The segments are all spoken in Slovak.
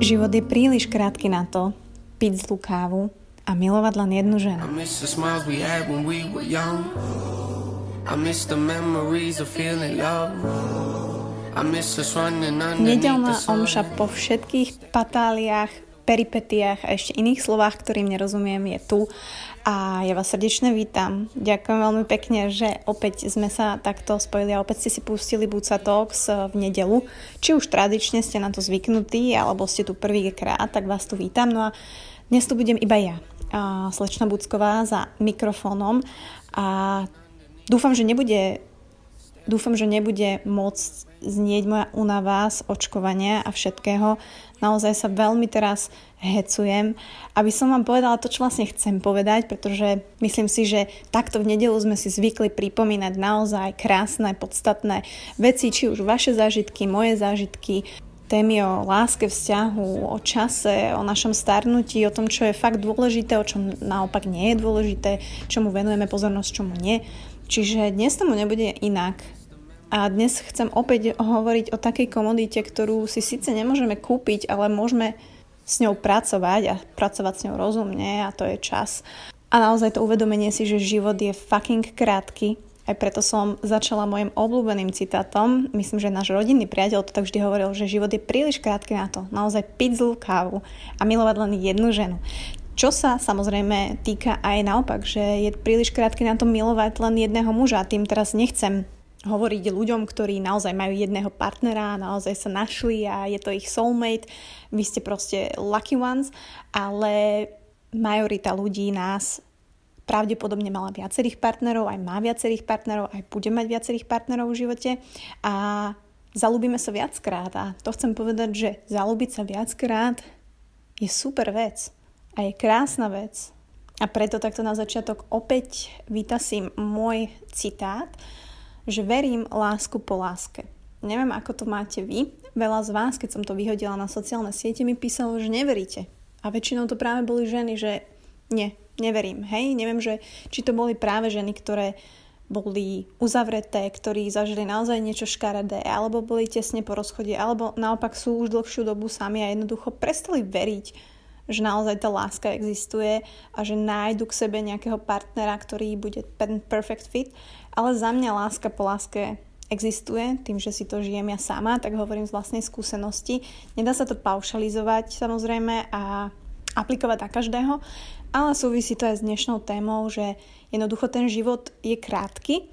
Život je príliš krátky na to piť zlú kávu a milovať len jednu ženu. Nedelná omša po všetkých patáliách, peripetiách a ešte iných slovách, ktorým nerozumiem, je tu a ja vás srdečne vítam. Ďakujem veľmi pekne, že opäť sme sa takto spojili a opäť ste si pustili Buca Talks v nedelu. Či už tradične ste na to zvyknutí, alebo ste tu prvýkrát, tak vás tu vítam. No a dnes tu budem iba ja, slečna Bucková za mikrofónom a dúfam, že nebude dúfam, že nebude môcť znieť moja únava z očkovania a všetkého. Naozaj sa veľmi teraz hecujem, aby som vám povedala to, čo vlastne chcem povedať, pretože myslím si, že takto v nedelu sme si zvykli pripomínať naozaj krásne, podstatné veci, či už vaše zážitky, moje zážitky, témy o láske, vzťahu, o čase, o našom starnutí, o tom, čo je fakt dôležité, o čom naopak nie je dôležité, čomu venujeme pozornosť, čomu nie. Čiže dnes tomu nebude inak. A dnes chcem opäť hovoriť o takej komodite, ktorú si síce nemôžeme kúpiť, ale môžeme s ňou pracovať a pracovať s ňou rozumne a to je čas. A naozaj to uvedomenie si, že život je fucking krátky. Aj preto som začala môjim obľúbeným citátom. Myslím, že náš rodinný priateľ to tak vždy hovoril, že život je príliš krátky na to. Naozaj piť zlú kávu a milovať len jednu ženu. Čo sa samozrejme týka aj naopak, že je príliš krátky na to milovať len jedného muža. Tým teraz nechcem hovoriť ľuďom, ktorí naozaj majú jedného partnera, naozaj sa našli a je to ich soulmate, vy ste proste lucky ones, ale majorita ľudí nás pravdepodobne mala viacerých partnerov, aj má viacerých partnerov, aj bude mať viacerých partnerov v živote. A zalúbime sa viackrát a to chcem povedať, že zalúbiť sa viackrát je super vec a je krásna vec. A preto takto na začiatok opäť vytasím môj citát, že verím lásku po láske. Neviem, ako to máte vy. Veľa z vás, keď som to vyhodila na sociálne siete, mi písalo, že neveríte. A väčšinou to práve boli ženy, že nie, neverím. Hej, neviem, že, či to boli práve ženy, ktoré boli uzavreté, ktorí zažili naozaj niečo škaredé, alebo boli tesne po rozchode, alebo naopak sú už dlhšiu dobu sami a jednoducho prestali veriť, že naozaj tá láska existuje a že nájdu k sebe nejakého partnera, ktorý bude perfect fit ale za mňa láska po láske existuje, tým, že si to žijem ja sama, tak hovorím z vlastnej skúsenosti. Nedá sa to paušalizovať samozrejme a aplikovať na každého, ale súvisí to aj s dnešnou témou, že jednoducho ten život je krátky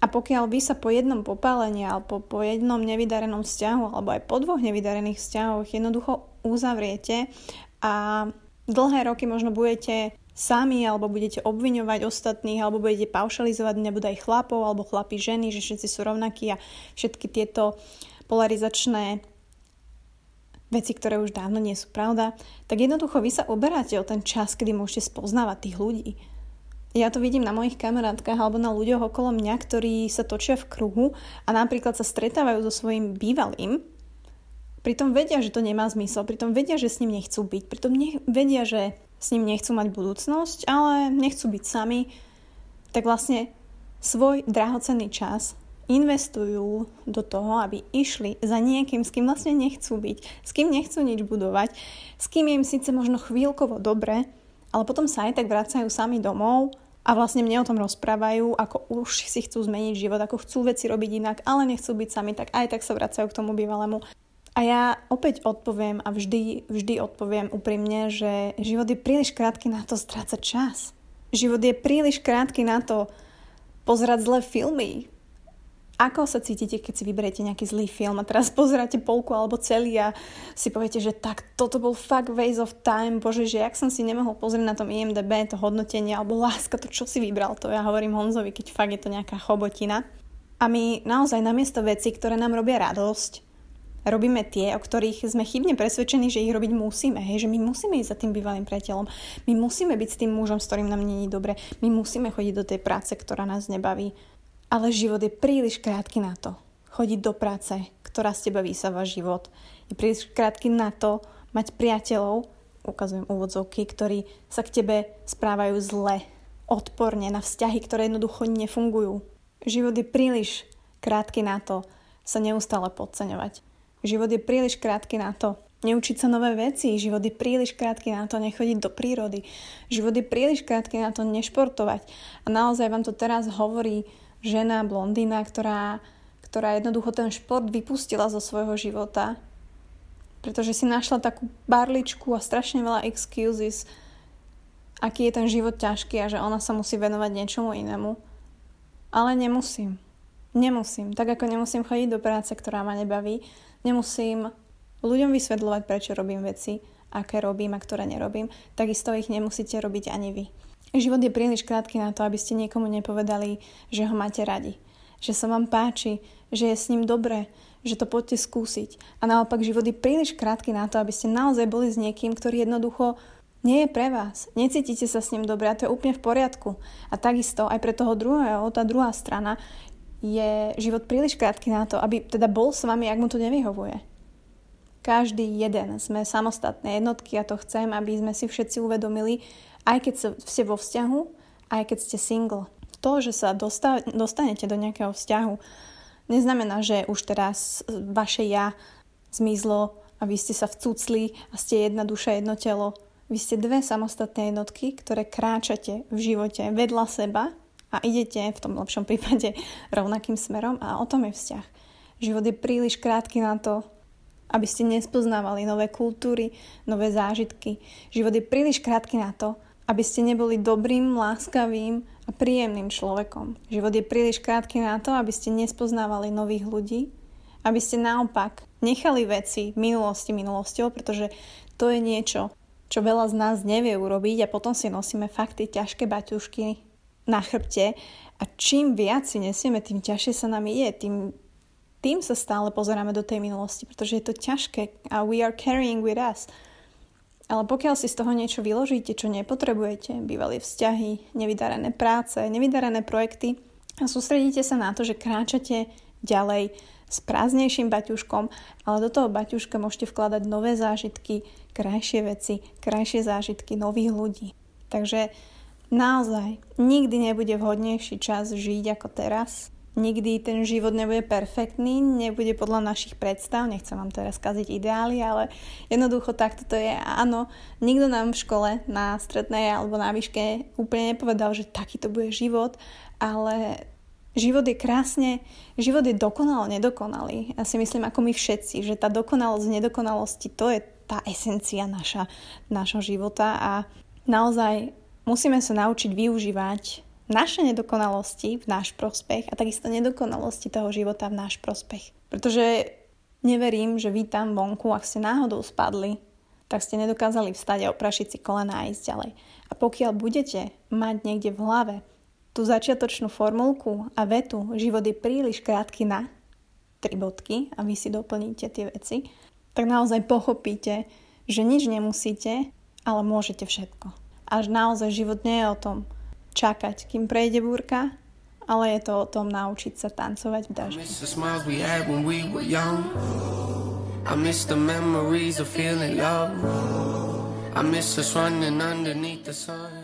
a pokiaľ vy sa po jednom popálení alebo po jednom nevydarenom vzťahu alebo aj po dvoch nevydarených vzťahoch jednoducho uzavriete a dlhé roky možno budete sami, alebo budete obviňovať ostatných, alebo budete paušalizovať nebude aj chlapov, alebo chlapi ženy, že všetci sú rovnakí a všetky tieto polarizačné veci, ktoré už dávno nie sú pravda, tak jednoducho vy sa oberáte o ten čas, kedy môžete spoznávať tých ľudí. Ja to vidím na mojich kamarátkach alebo na ľuďoch okolo mňa, ktorí sa točia v kruhu a napríklad sa stretávajú so svojím bývalým, pritom vedia, že to nemá zmysel, pritom vedia, že s ním nechcú byť, pritom nech, vedia, že s ním nechcú mať budúcnosť, ale nechcú byť sami, tak vlastne svoj drahocenný čas investujú do toho, aby išli za niekým, s kým vlastne nechcú byť, s kým nechcú nič budovať, s kým je im síce možno chvíľkovo dobre, ale potom sa aj tak vracajú sami domov a vlastne mne o tom rozprávajú, ako už si chcú zmeniť život, ako chcú veci robiť inak, ale nechcú byť sami, tak aj tak sa vracajú k tomu bývalému. A ja opäť odpoviem a vždy, vždy odpoviem úprimne, že život je príliš krátky na to strácať čas. Život je príliš krátky na to pozerať zlé filmy. Ako sa cítite, keď si vyberiete nejaký zlý film a teraz pozeráte polku alebo celý a si poviete, že tak toto bol fakt waste of time, bože, že jak som si nemohol pozrieť na tom IMDB to hodnotenie alebo láska, to čo si vybral, to ja hovorím Honzovi, keď fakt je to nejaká chobotina. A my naozaj namiesto veci, ktoré nám robia radosť, robíme tie, o ktorých sme chybne presvedčení, že ich robiť musíme. Hej, že my musíme ísť za tým bývalým priateľom. My musíme byť s tým mužom, s ktorým nám není dobre. My musíme chodiť do tej práce, ktorá nás nebaví. Ale život je príliš krátky na to. Chodiť do práce, ktorá z teba vysáva život. Je príliš krátky na to mať priateľov, ukazujem úvodzovky, ktorí sa k tebe správajú zle, odporne na vzťahy, ktoré jednoducho nefungujú. Život je príliš krátky na to sa neustále podceňovať. Život je príliš krátky na to neučiť sa nové veci. Život je príliš krátky na to nechodiť do prírody. Život je príliš krátky na to nešportovať. A naozaj vám to teraz hovorí žena, blondína, ktorá, ktorá jednoducho ten šport vypustila zo svojho života, pretože si našla takú barličku a strašne veľa excuses, aký je ten život ťažký a že ona sa musí venovať niečomu inému. Ale nemusím. Nemusím. Tak ako nemusím chodiť do práce, ktorá ma nebaví, nemusím ľuďom vysvetľovať, prečo robím veci, aké robím a ktoré nerobím, takisto ich nemusíte robiť ani vy. Život je príliš krátky na to, aby ste niekomu nepovedali, že ho máte radi, že sa vám páči, že je s ním dobré, že to poďte skúsiť. A naopak život je príliš krátky na to, aby ste naozaj boli s niekým, ktorý jednoducho nie je pre vás. Necítite sa s ním dobre a to je úplne v poriadku. A takisto aj pre toho druhého, tá druhá strana, je život príliš krátky na to, aby teda bol s vami, ak mu to nevyhovuje. Každý jeden sme samostatné jednotky a to chcem, aby sme si všetci uvedomili, aj keď ste vo vzťahu, aj keď ste single. To, že sa dostanete do nejakého vzťahu, neznamená, že už teraz vaše ja zmizlo a vy ste sa vcucli a ste jedna duša, jedno telo. Vy ste dve samostatné jednotky, ktoré kráčate v živote vedľa seba a idete v tom lepšom prípade rovnakým smerom a o tom je vzťah. Život je príliš krátky na to, aby ste nespoznávali nové kultúry, nové zážitky. Život je príliš krátky na to, aby ste neboli dobrým, láskavým a príjemným človekom. Život je príliš krátky na to, aby ste nespoznávali nových ľudí, aby ste naopak nechali veci minulosti minulosťou, pretože to je niečo, čo veľa z nás nevie urobiť a potom si nosíme fakt tie ťažké baťušky na chrbte a čím viac si nesieme, tým ťažšie sa nám ide, tým, tým sa stále pozeráme do tej minulosti, pretože je to ťažké a we are carrying with us. Ale pokiaľ si z toho niečo vyložíte, čo nepotrebujete, bývalé vzťahy, nevydarené práce, nevydarené projekty a sústredíte sa na to, že kráčate ďalej s prázdnejším baťuškom, ale do toho baťuška môžete vkladať nové zážitky, krajšie veci, krajšie zážitky nových ľudí. Takže naozaj nikdy nebude vhodnejší čas žiť ako teraz, nikdy ten život nebude perfektný, nebude podľa našich predstav, nechcem vám teraz kaziť ideály, ale jednoducho takto to je. Áno, nikto nám v škole na strednej alebo na výške úplne nepovedal, že taký to bude život, ale život je krásne, život je dokonalo nedokonalý. Ja si myslím, ako my všetci, že tá dokonalosť nedokonalosti, to je tá esencia naša, našho života a naozaj musíme sa naučiť využívať naše nedokonalosti v náš prospech a takisto nedokonalosti toho života v náš prospech. Pretože neverím, že vy tam vonku, ak ste náhodou spadli, tak ste nedokázali vstať a oprašiť si kolena a ísť ďalej. A pokiaľ budete mať niekde v hlave tú začiatočnú formulku a vetu, život je príliš krátky na tri bodky a vy si doplníte tie veci, tak naozaj pochopíte, že nič nemusíte, ale môžete všetko. Až naozaj život nie je o tom, čakať, kým prejde búrka, ale je to o tom naučiť sa tancovať v daždi. I miss the memories of feeling love. I miss us running underneath the sun.